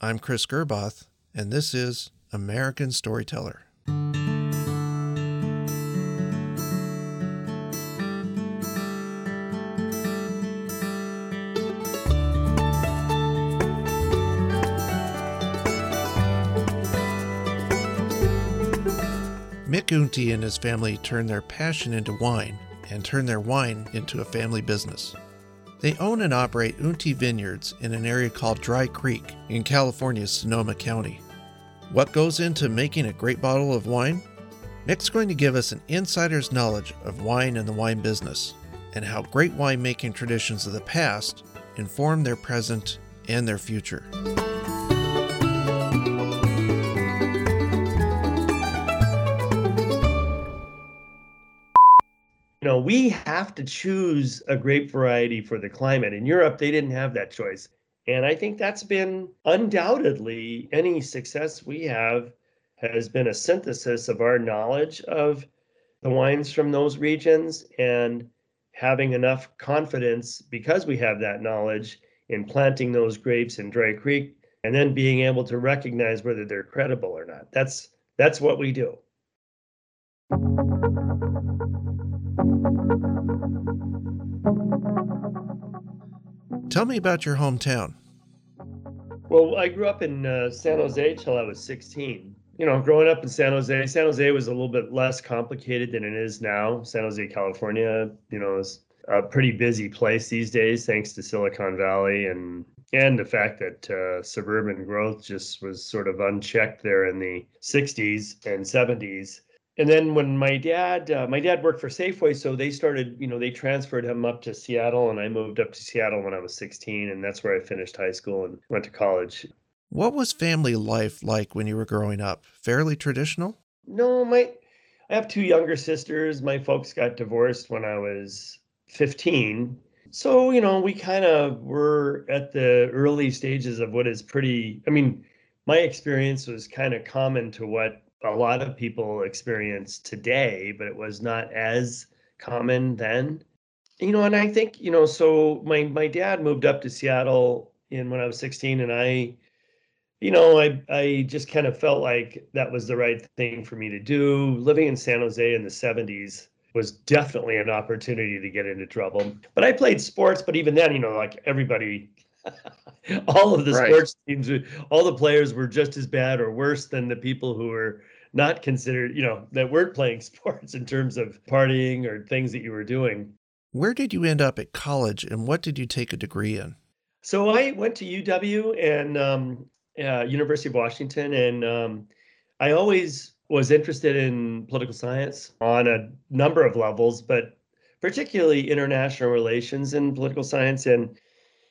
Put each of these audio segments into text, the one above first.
I'm Chris Gerboth, and this is American Storyteller. Mick Unti and his family turned their passion into wine and turned their wine into a family business. They own and operate Unti Vineyards in an area called Dry Creek in California's Sonoma County. What goes into making a great bottle of wine? Mick's going to give us an insider's knowledge of wine and the wine business, and how great winemaking traditions of the past inform their present and their future. We have to choose a grape variety for the climate. In Europe, they didn't have that choice. And I think that's been undoubtedly any success we have has been a synthesis of our knowledge of the wines from those regions and having enough confidence because we have that knowledge in planting those grapes in Dry Creek and then being able to recognize whether they're credible or not. That's that's what we do. Tell me about your hometown. Well, I grew up in uh, San Jose till I was 16. You know, growing up in San Jose, San Jose was a little bit less complicated than it is now. San Jose, California, you know, is a pretty busy place these days, thanks to Silicon Valley and and the fact that uh, suburban growth just was sort of unchecked there in the 60s and 70s and then when my dad uh, my dad worked for safeway so they started you know they transferred him up to seattle and i moved up to seattle when i was 16 and that's where i finished high school and went to college. What was family life like when you were growing up? Fairly traditional? No my i have two younger sisters. My folks got divorced when i was 15 so you know we kind of were at the early stages of what is pretty i mean my experience was kind of common to what a lot of people experience today, but it was not as common then. You know, and I think, you know, so my my dad moved up to Seattle in when I was 16 and I you know, I I just kind of felt like that was the right thing for me to do. Living in San Jose in the 70s was definitely an opportunity to get into trouble. But I played sports, but even then, you know, like everybody all of the right. sports teams all the players were just as bad or worse than the people who were not considered, you know, that weren't playing sports in terms of partying or things that you were doing. Where did you end up at college and what did you take a degree in? So I went to UW and um, uh, University of Washington, and um, I always was interested in political science on a number of levels, but particularly international relations and political science. And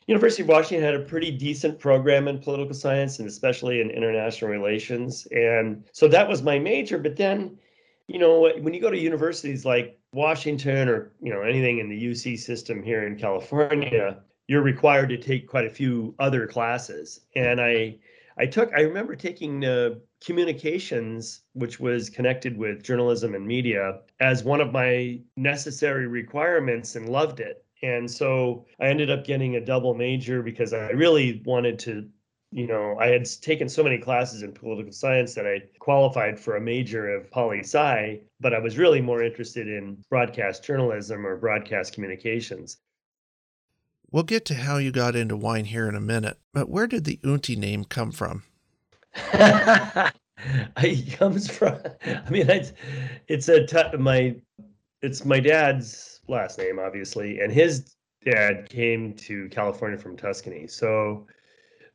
University of Washington had a pretty decent program in political science and especially in international relations. And so that was my major. But then, you know, when you go to universities like Washington or, you know, anything in the UC system here in California, you're required to take quite a few other classes. And I, I took, I remember taking communications, which was connected with journalism and media, as one of my necessary requirements and loved it. And so I ended up getting a double major because I really wanted to, you know, I had taken so many classes in political science that I qualified for a major of poli sci, but I was really more interested in broadcast journalism or broadcast communications. We'll get to how you got into wine here in a minute, but where did the Unti name come from? it comes from, I mean, it's, it's a, t- my, it's my dad's last name, obviously, and his dad came to California from Tuscany. So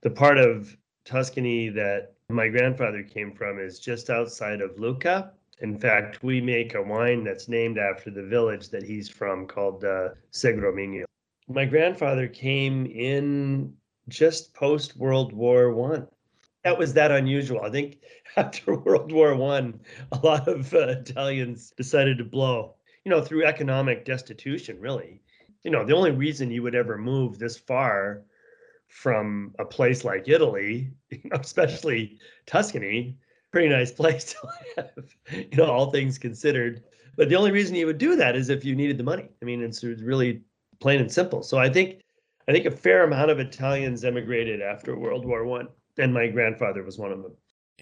the part of Tuscany that my grandfather came from is just outside of Lucca. In fact, we make a wine that's named after the village that he's from called uh, Segromigno. My grandfather came in just post World War One. That was that unusual. I think after World War One, a lot of uh, Italians decided to blow you know, through economic destitution, really. You know, the only reason you would ever move this far from a place like Italy, you know, especially Tuscany, pretty nice place to live, you know, all things considered. But the only reason you would do that is if you needed the money. I mean, it's really plain and simple. So I think I think a fair amount of Italians emigrated after World War One. and my grandfather was one of them.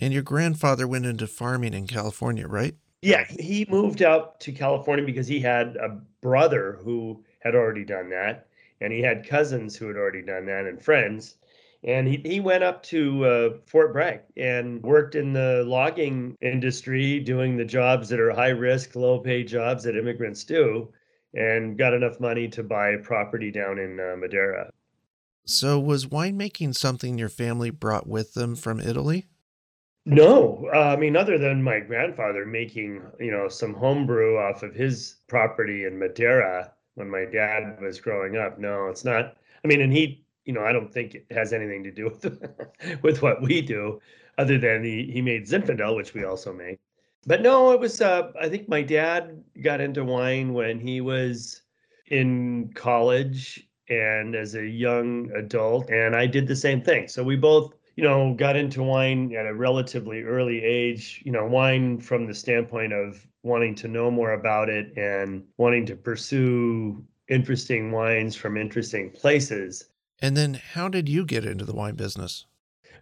And your grandfather went into farming in California, right? Yeah, he moved out to California because he had a brother who had already done that, and he had cousins who had already done that, and friends. And he, he went up to uh, Fort Bragg and worked in the logging industry, doing the jobs that are high risk, low paid jobs that immigrants do, and got enough money to buy property down in uh, Madera. So, was winemaking something your family brought with them from Italy? No, uh, I mean, other than my grandfather making, you know, some homebrew off of his property in Madera when my dad was growing up. No, it's not. I mean, and he, you know, I don't think it has anything to do with with what we do, other than he he made Zinfandel, which we also make. But no, it was. Uh, I think my dad got into wine when he was in college and as a young adult, and I did the same thing. So we both you know, got into wine at a relatively early age, you know, wine from the standpoint of wanting to know more about it and wanting to pursue interesting wines from interesting places. And then how did you get into the wine business?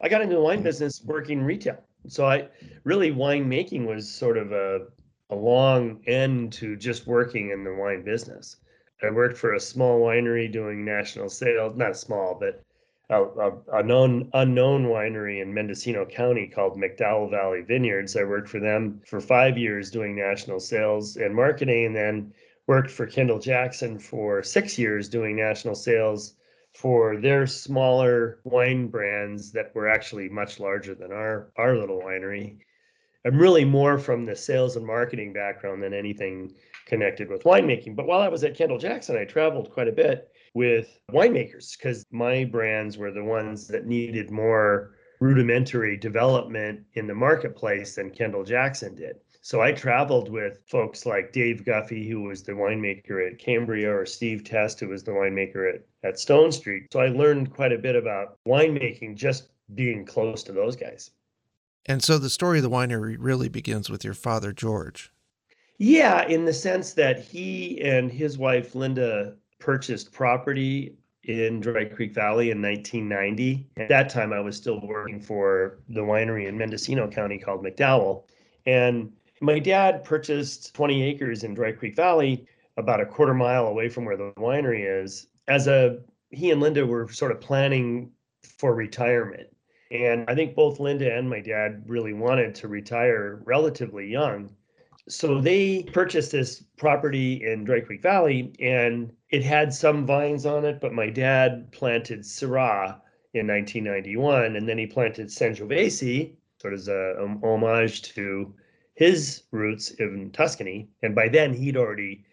I got into the wine mm-hmm. business working retail. So I really wine making was sort of a a long end to just working in the wine business. I worked for a small winery doing national sales, not small, but a, a, a, known unknown winery in Mendocino County called McDowell Valley Vineyards. I worked for them for five years doing national sales and marketing, and then worked for Kendall Jackson for six years doing national sales for their smaller wine brands that were actually much larger than our our little winery. I'm really more from the sales and marketing background than anything connected with winemaking. But while I was at Kendall Jackson, I traveled quite a bit with winemakers because my brands were the ones that needed more rudimentary development in the marketplace than Kendall Jackson did. So I traveled with folks like Dave Guffey, who was the winemaker at Cambria, or Steve Test, who was the winemaker at, at Stonestreet. So I learned quite a bit about winemaking just being close to those guys. And so the story of the winery really begins with your father, George. Yeah, in the sense that he and his wife, Linda, purchased property in Dry Creek Valley in 1990. At that time, I was still working for the winery in Mendocino County called McDowell. And my dad purchased 20 acres in Dry Creek Valley, about a quarter mile away from where the winery is. As a he and Linda were sort of planning for retirement. And I think both Linda and my dad really wanted to retire relatively young. So they purchased this property in Dry Creek Valley and it had some vines on it, but my dad planted Syrah in 1991 and then he planted Sangiovese, sort of as a um, homage to his roots in Tuscany. And by then he'd already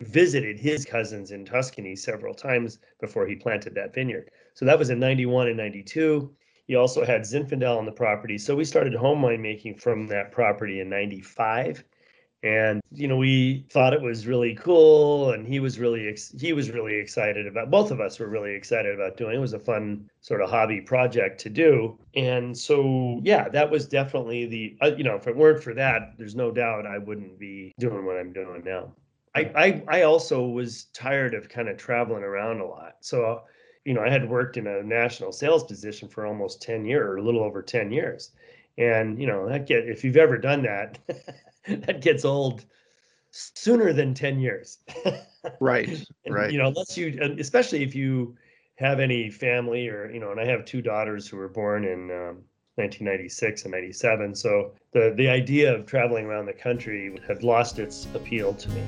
visited his cousins in Tuscany several times before he planted that vineyard. So that was in 91 and 92. He also had Zinfandel on the property. So we started home wine making from that property in 95 and you know we thought it was really cool and he was really ex- he was really excited about both of us were really excited about doing it. was a fun sort of hobby project to do. And so yeah that was definitely the uh, you know if it weren't for that there's no doubt i wouldn't be doing what i'm doing now. I i, I also was tired of kind of traveling around a lot. So you know i had worked in a national sales position for almost 10 years or a little over 10 years and you know that get if you've ever done that that gets old sooner than 10 years. right. and, right. You know, unless you, especially if you have any family or, you know, and I have two daughters who were born in um, 1996 and 97. So the, the idea of traveling around the country had lost its appeal to me.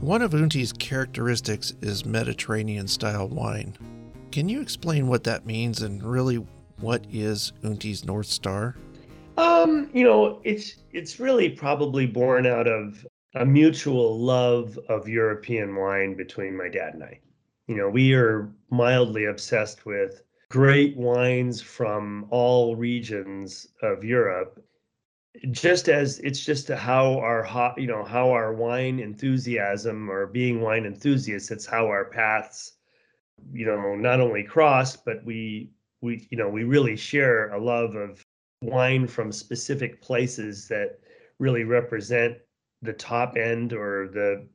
One of Unti's characteristics is Mediterranean style wine. Can you explain what that means and really what is Unti's North Star? Um, you know, it's it's really probably born out of a mutual love of European wine between my dad and I. You know, we are mildly obsessed with great wines from all regions of Europe. Just as it's just how our hot, you know, how our wine enthusiasm or being wine enthusiasts, it's how our paths, you know, not only cross, but we we you know we really share a love of wine from specific places that really represent the top end or the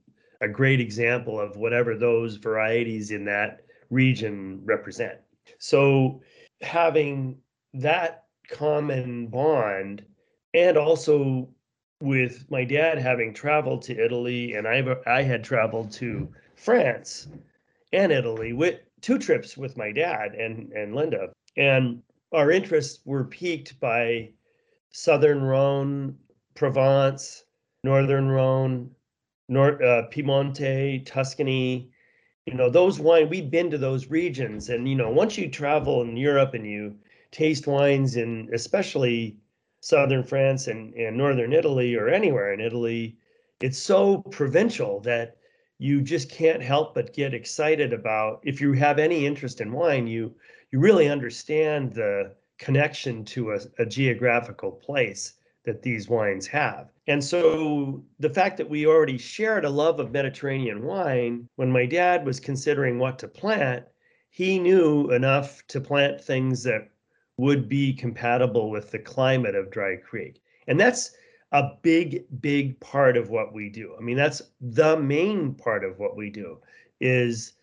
a great example of whatever those varieties in that region represent. So having that common bond and also with my dad having traveled to Italy and I I had traveled to France and Italy with two trips with my dad and and Linda. And our interests were piqued by southern Rhone, Provence, northern Rhone, North uh, Piemonte, Tuscany, you know those wine we've been to those regions. And you know once you travel in Europe and you taste wines in especially southern France and, and northern Italy or anywhere in Italy, it's so provincial that you just can't help but get excited about if you have any interest in wine, you you really understand the connection to a, a geographical place that these wines have. And so the fact that we already shared a love of Mediterranean wine, when my dad was considering what to plant, he knew enough to plant things that would be compatible with the climate of Dry Creek. And that's a big, big part of what we do. I mean, that's the main part of what we do is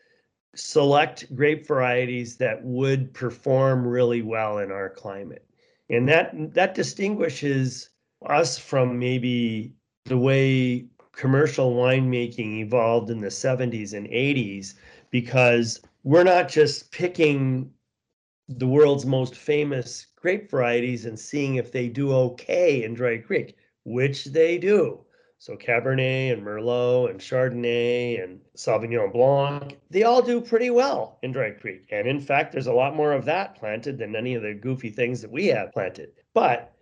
select grape varieties that would perform really well in our climate. And that that distinguishes us from maybe the way commercial winemaking evolved in the 70s and 80s because we're not just picking the world's most famous grape varieties and seeing if they do okay in Dry Creek, which they do. So Cabernet and Merlot and Chardonnay and Sauvignon Blanc, they all do pretty well in Dry Creek. And in fact, there's a lot more of that planted than any of the goofy things that we have planted. But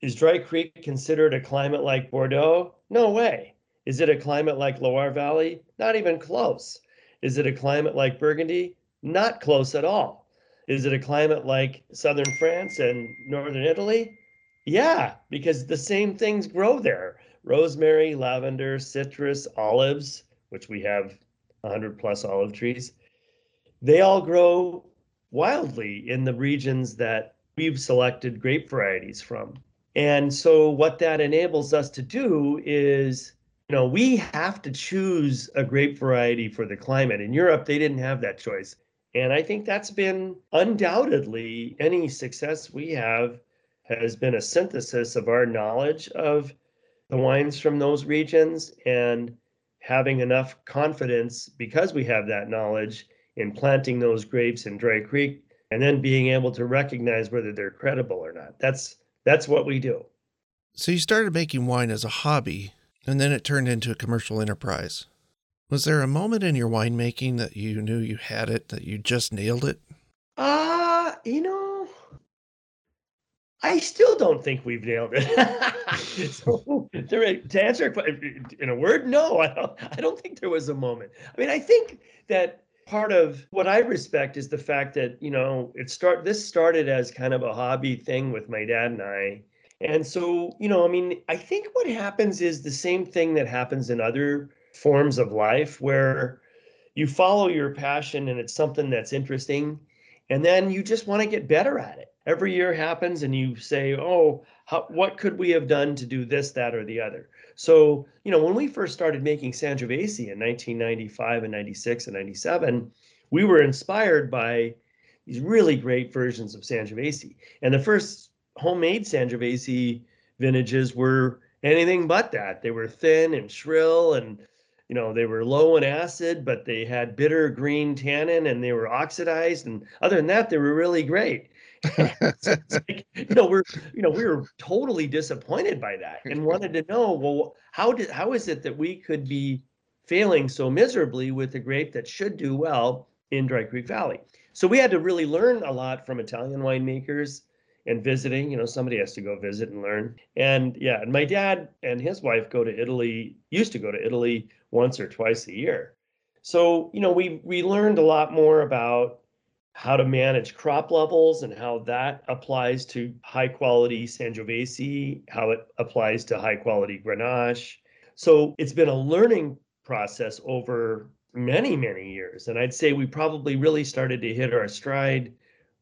is Dry Creek considered a climate like Bordeaux? No way. Is it a climate like Loire Valley? Not even close. Is it a climate like Burgundy? Not close at all. Is it a climate like southern France and northern Italy? Yeah, because the same things grow there rosemary, lavender, citrus, olives, which we have 100 plus olive trees. They all grow wildly in the regions that we've selected grape varieties from. And so, what that enables us to do is, you know, we have to choose a grape variety for the climate. In Europe, they didn't have that choice. And I think that's been undoubtedly any success we have has been a synthesis of our knowledge of the wines from those regions and having enough confidence because we have that knowledge in planting those grapes in Dry Creek and then being able to recognize whether they're credible or not. That's that's what we do. So you started making wine as a hobby and then it turned into a commercial enterprise. Was there a moment in your winemaking that you knew you had it, that you just nailed it? Uh, you know, I still don't think we've nailed it. so, to answer in a word, no, I don't, I don't think there was a moment. I mean, I think that part of what I respect is the fact that, you know, it start this started as kind of a hobby thing with my dad and I. And so, you know, I mean, I think what happens is the same thing that happens in other forms of life where you follow your passion and it's something that's interesting and then you just want to get better at it every year happens and you say oh how, what could we have done to do this that or the other? So you know when we first started making sangiovese in 1995 and 96 and 97 we were inspired by these really great versions of sangiovese and the first homemade sangiovese vintages were anything but that. They were thin and shrill and you know they were low in acid but they had bitter green tannin and they were oxidized and other than that they were really great like, you know we're you know we were totally disappointed by that and wanted to know well how did how is it that we could be failing so miserably with a grape that should do well in dry creek valley so we had to really learn a lot from italian winemakers and visiting. You know, somebody has to go visit and learn. And yeah, and my dad and his wife go to Italy, used to go to Italy once or twice a year. So, you know, we we learned a lot more about how to manage crop levels and how that applies to high quality Sangiovese, how it applies to high quality Grenache. So it's been a learning process over many, many years. And I'd say we probably really started to hit our stride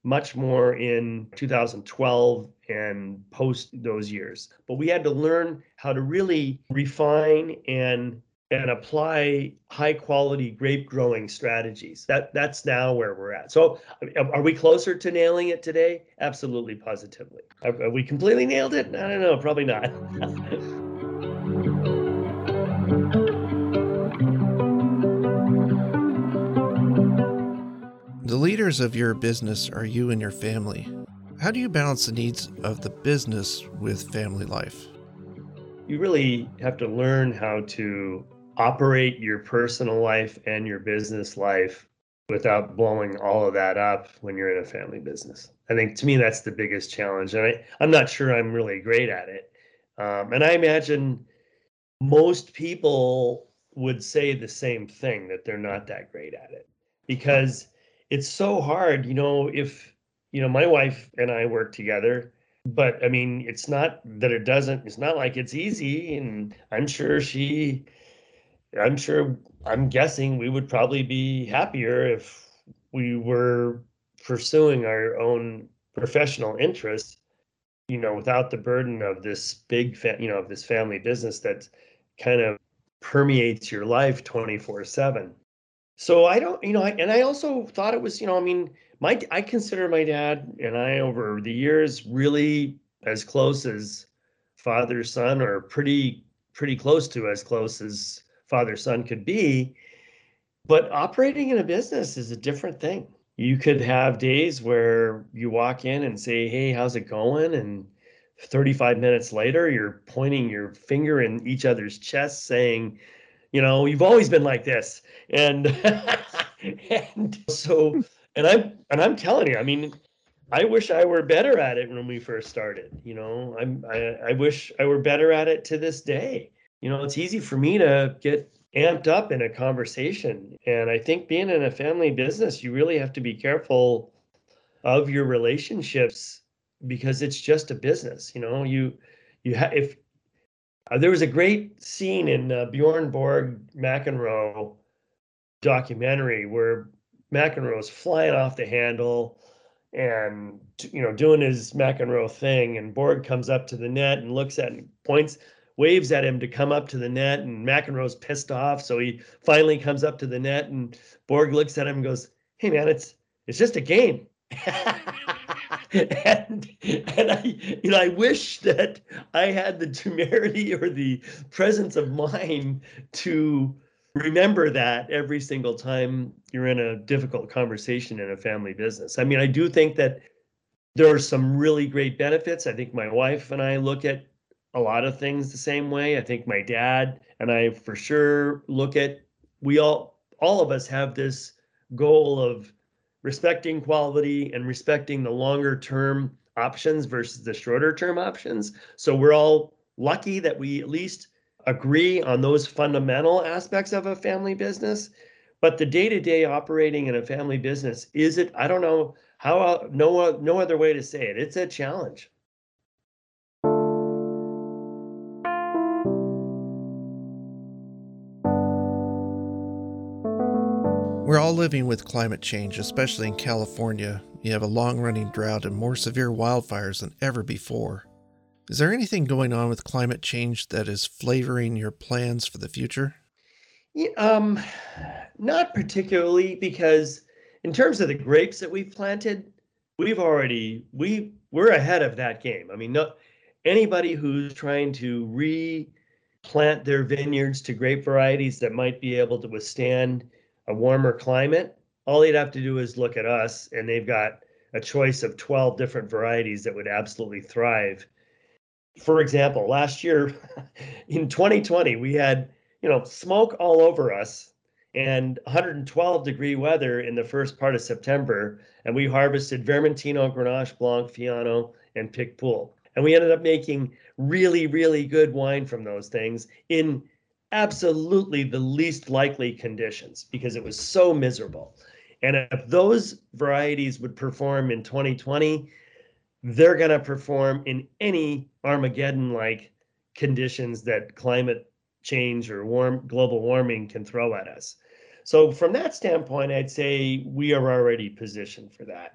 much more in 2012 and post those years. But we had to learn how to really refine and and apply high quality grape growing strategies. That that's now where we're at. So are we closer to nailing it today? Absolutely positively. Are, we completely nailed it? I don't know, probably not. the leaders of your business are you and your family. How do you balance the needs of the business with family life? You really have to learn how to operate your personal life and your business life without blowing all of that up when you're in a family business. I think to me that's the biggest challenge, and I, I'm not sure I'm really great at it. Um, and I imagine most people would say the same thing that they're not that great at it because it's so hard. You know, if you know my wife and I work together, but I mean, it's not that it doesn't. It's not like it's easy, and I'm sure she I'm sure, I'm guessing we would probably be happier if we were pursuing our own professional interests, you know, without the burden of this big, fa- you know, of this family business that kind of permeates your life 24 7. So I don't, you know, I, and I also thought it was, you know, I mean, my, I consider my dad and I over the years really as close as father son or pretty, pretty close to as close as father son could be. But operating in a business is a different thing. You could have days where you walk in and say, Hey, how's it going? And 35 minutes later, you're pointing your finger in each other's chest saying, you know, you've always been like this. And and so and I'm and I'm telling you, I mean, I wish I were better at it when we first started. You know, I'm I, I wish I were better at it to this day you know, it's easy for me to get amped up in a conversation. And I think being in a family business, you really have to be careful of your relationships because it's just a business. You know, you you have if uh, there was a great scene in uh, Bjorn Borg McEnroe documentary where McEnroe's flying off the handle and you know doing his McEnroe thing, and Borg comes up to the net and looks at and points waves at him to come up to the net, and McEnroe's pissed off. So he finally comes up to the net, and Borg looks at him and goes, "Hey, man, it's it's just a game." and and I you know I wish that I had the temerity or the presence of mind to remember that every single time you're in a difficult conversation in a family business. I mean, I do think that there are some really great benefits. I think my wife and I look at a lot of things the same way. I think my dad and I for sure look at we all all of us have this goal of respecting quality and respecting the longer term options versus the shorter term options. So we're all lucky that we at least agree on those fundamental aspects of a family business. But the day-to-day operating in a family business is it? I don't know how. No, no other way to say it. It's a challenge. Living with climate change, especially in California. You have a long running drought and more severe wildfires than ever before. Is there anything going on with climate change that is flavoring your plans for the future? Yeah, um, not particularly, because in terms of the grapes that we've planted, we've already we we're ahead of that game. I mean, no anybody who's trying to replant their vineyards to grape varieties that might be able to withstand a warmer climate, all they'd have to do is look at us, and they've got a choice of 12 different varieties that would absolutely thrive. For example, last year in 2020, we had, you know, smoke all over us and 112 degree weather in the first part of September, and we harvested Vermentino, Grenache Blanc, Fiano, and Picpoul. And we ended up making really, really good wine from those things in absolutely the least likely conditions because it was so miserable. And if those varieties would perform in 2020, they're going to perform in any Armageddon like conditions that climate change or warm global warming can throw at us. So from that standpoint, I'd say we are already positioned for that.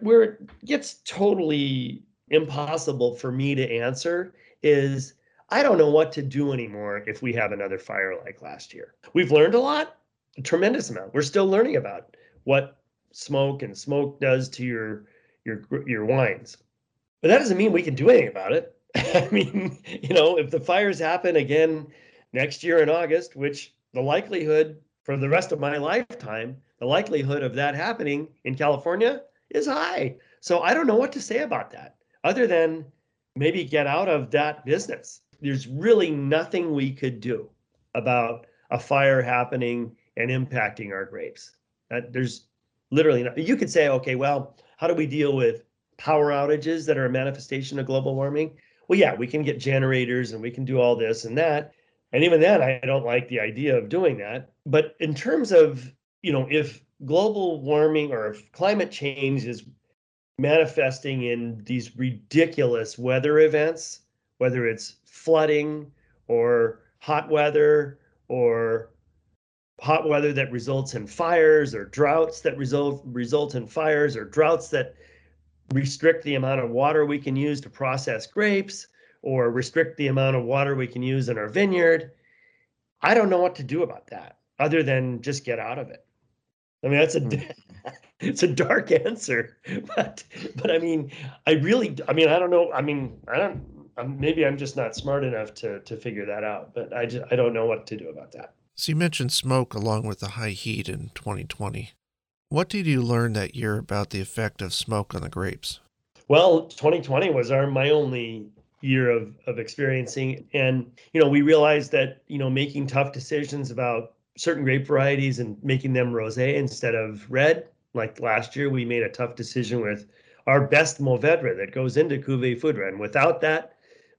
Where it gets totally impossible for me to answer is I don't know what to do anymore if we have another fire like last year. We've learned a lot, a tremendous amount. We're still learning about what smoke and smoke does to your your your wines. But that doesn't mean we can do anything about it. I mean, you know, if the fires happen again next year in August, which the likelihood for the rest of my lifetime, the likelihood of that happening in California is high. So I don't know what to say about that other than maybe get out of that business. There's really nothing we could do about a fire happening and impacting our grapes. That there's literally not, you could say, okay, well, how do we deal with power outages that are a manifestation of global warming? Well, yeah, we can get generators and we can do all this and that. And even then, I don't like the idea of doing that. But in terms of, you know, if global warming or if climate change is manifesting in these ridiculous weather events, whether it's flooding or hot weather or hot weather that results in fires or droughts that result result in fires or droughts that restrict the amount of water we can use to process grapes or restrict the amount of water we can use in our vineyard. I don't know what to do about that other than just get out of it. I mean, that's a hmm. it's a dark answer, but but I mean, I really, I mean, I don't know. I mean, I don't. Maybe I'm just not smart enough to to figure that out, but I just I don't know what to do about that. So you mentioned smoke along with the high heat in 2020. What did you learn that year about the effect of smoke on the grapes? Well, 2020 was our my only year of of experiencing and you know, we realized that, you know, making tough decisions about certain grape varieties and making them rosé instead of red, like last year we made a tough decision with our best Mourvèdre that goes into Cuvée Foudre and without that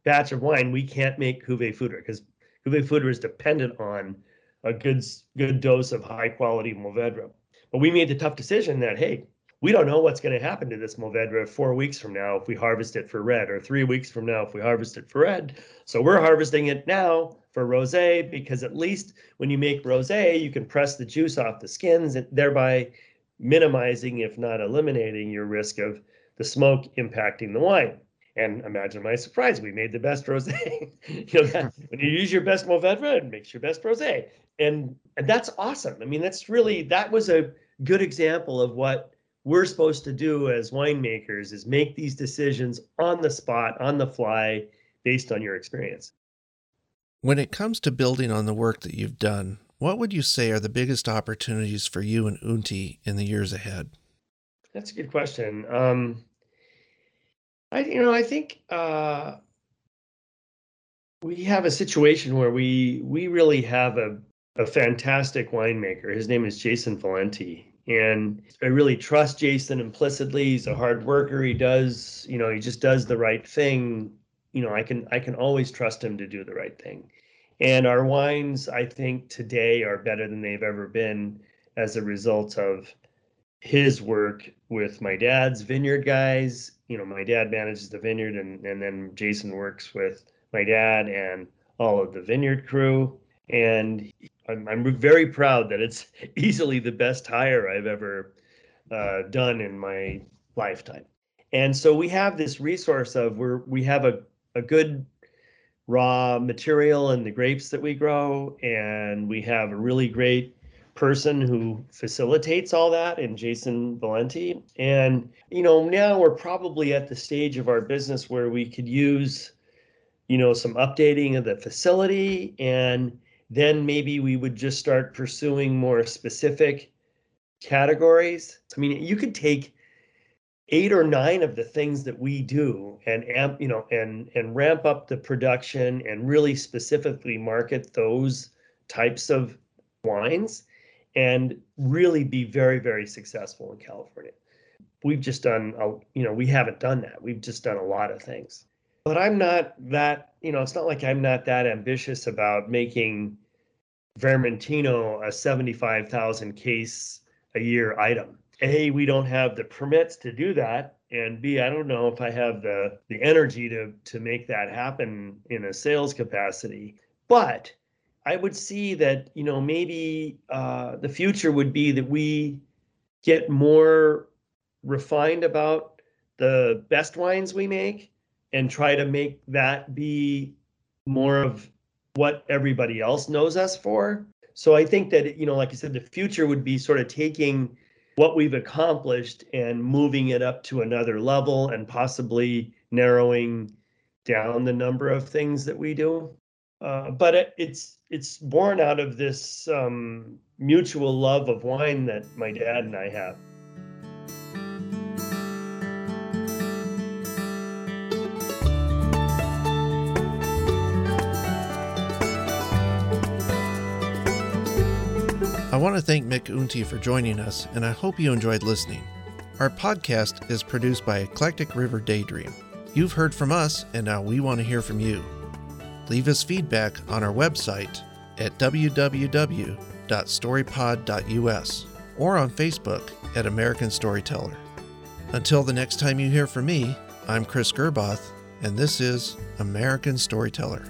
batch of wine, we can't make Cuvée Foudre because Cuvée Foudre is dependent on a good good dose of high quality Mourvèdre. But we made the tough decision that, hey, we don't know what's going to happen to this Mourvèdre four weeks from now if we harvest it for red, or three weeks from now if we harvest it for red. So we're harvesting it now for rosé because at least when you make rosé, you can press the juice off the skins, and thereby minimizing, if not eliminating, your risk of the smoke impacting the wine. And imagine my surprise, we made the best rosé. you know, that, when you use your best Mourvèdre, it makes your best rosé. And and that's awesome. I mean, that's really that was a good example of what we're supposed to do as winemakers is make these decisions on the spot, on the fly, based on your experience. When it comes to building on the work that you've done, what would you say are the biggest opportunities for you and Unti in the years ahead? That's a good question. Um, I, you know, I think uh, we have a situation where we we really have a a fantastic winemaker. His name is Jason Valenti, and I really trust Jason implicitly. He's a hard worker. He does, you know, he just does the right thing. You know, I can I can always trust him to do the right thing. And our wines, I think today are better than they've ever been as a result of his work with my dad's vineyard guys. You know, my dad manages the vineyard, and and then Jason works with my dad and all of the vineyard crew. And I'm, I'm very proud that it's easily the best hire I've ever uh, done in my lifetime. And so we have this resource of where we have a, a good raw material in the grapes that we grow, and we have a really great person who facilitates all that in Jason Valenti. And, you know, now we're probably at the stage of our business where we could use, you know, some updating of the facility and then maybe we would just start pursuing more specific categories. I mean, you could take eight or nine of the things that we do and amp, you know, and and ramp up the production and really specifically market those types of wines and really be very, very successful in California. We've just done, a, you know, we haven't done that. We've just done a lot of things. But I'm not that, you know, it's not like I'm not that ambitious about making Vermentino a 75,000 case a year item. A, we don't have the permits to do that. And B, I don't know if I have the, the energy to, to make that happen in a sales capacity. But I would see that, you know, maybe uh, the future would be that we get more refined about the best wines we make and try to make that be more of what everybody else knows us for. So I think that, you know, like I said, the future would be sort of taking what we've accomplished and moving it up to another level and possibly narrowing down the number of things that we do. Uh, but it, it's it's born out of this um, mutual love of wine that my dad and I have. I want to thank Mick Unti for joining us, and I hope you enjoyed listening. Our podcast is produced by Eclectic River Daydream. You've heard from us, and now we want to hear from you. Leave us feedback on our website at www.storypod.us or on Facebook at American Storyteller. Until the next time you hear from me, I'm Chris Gerboth, and this is American Storyteller.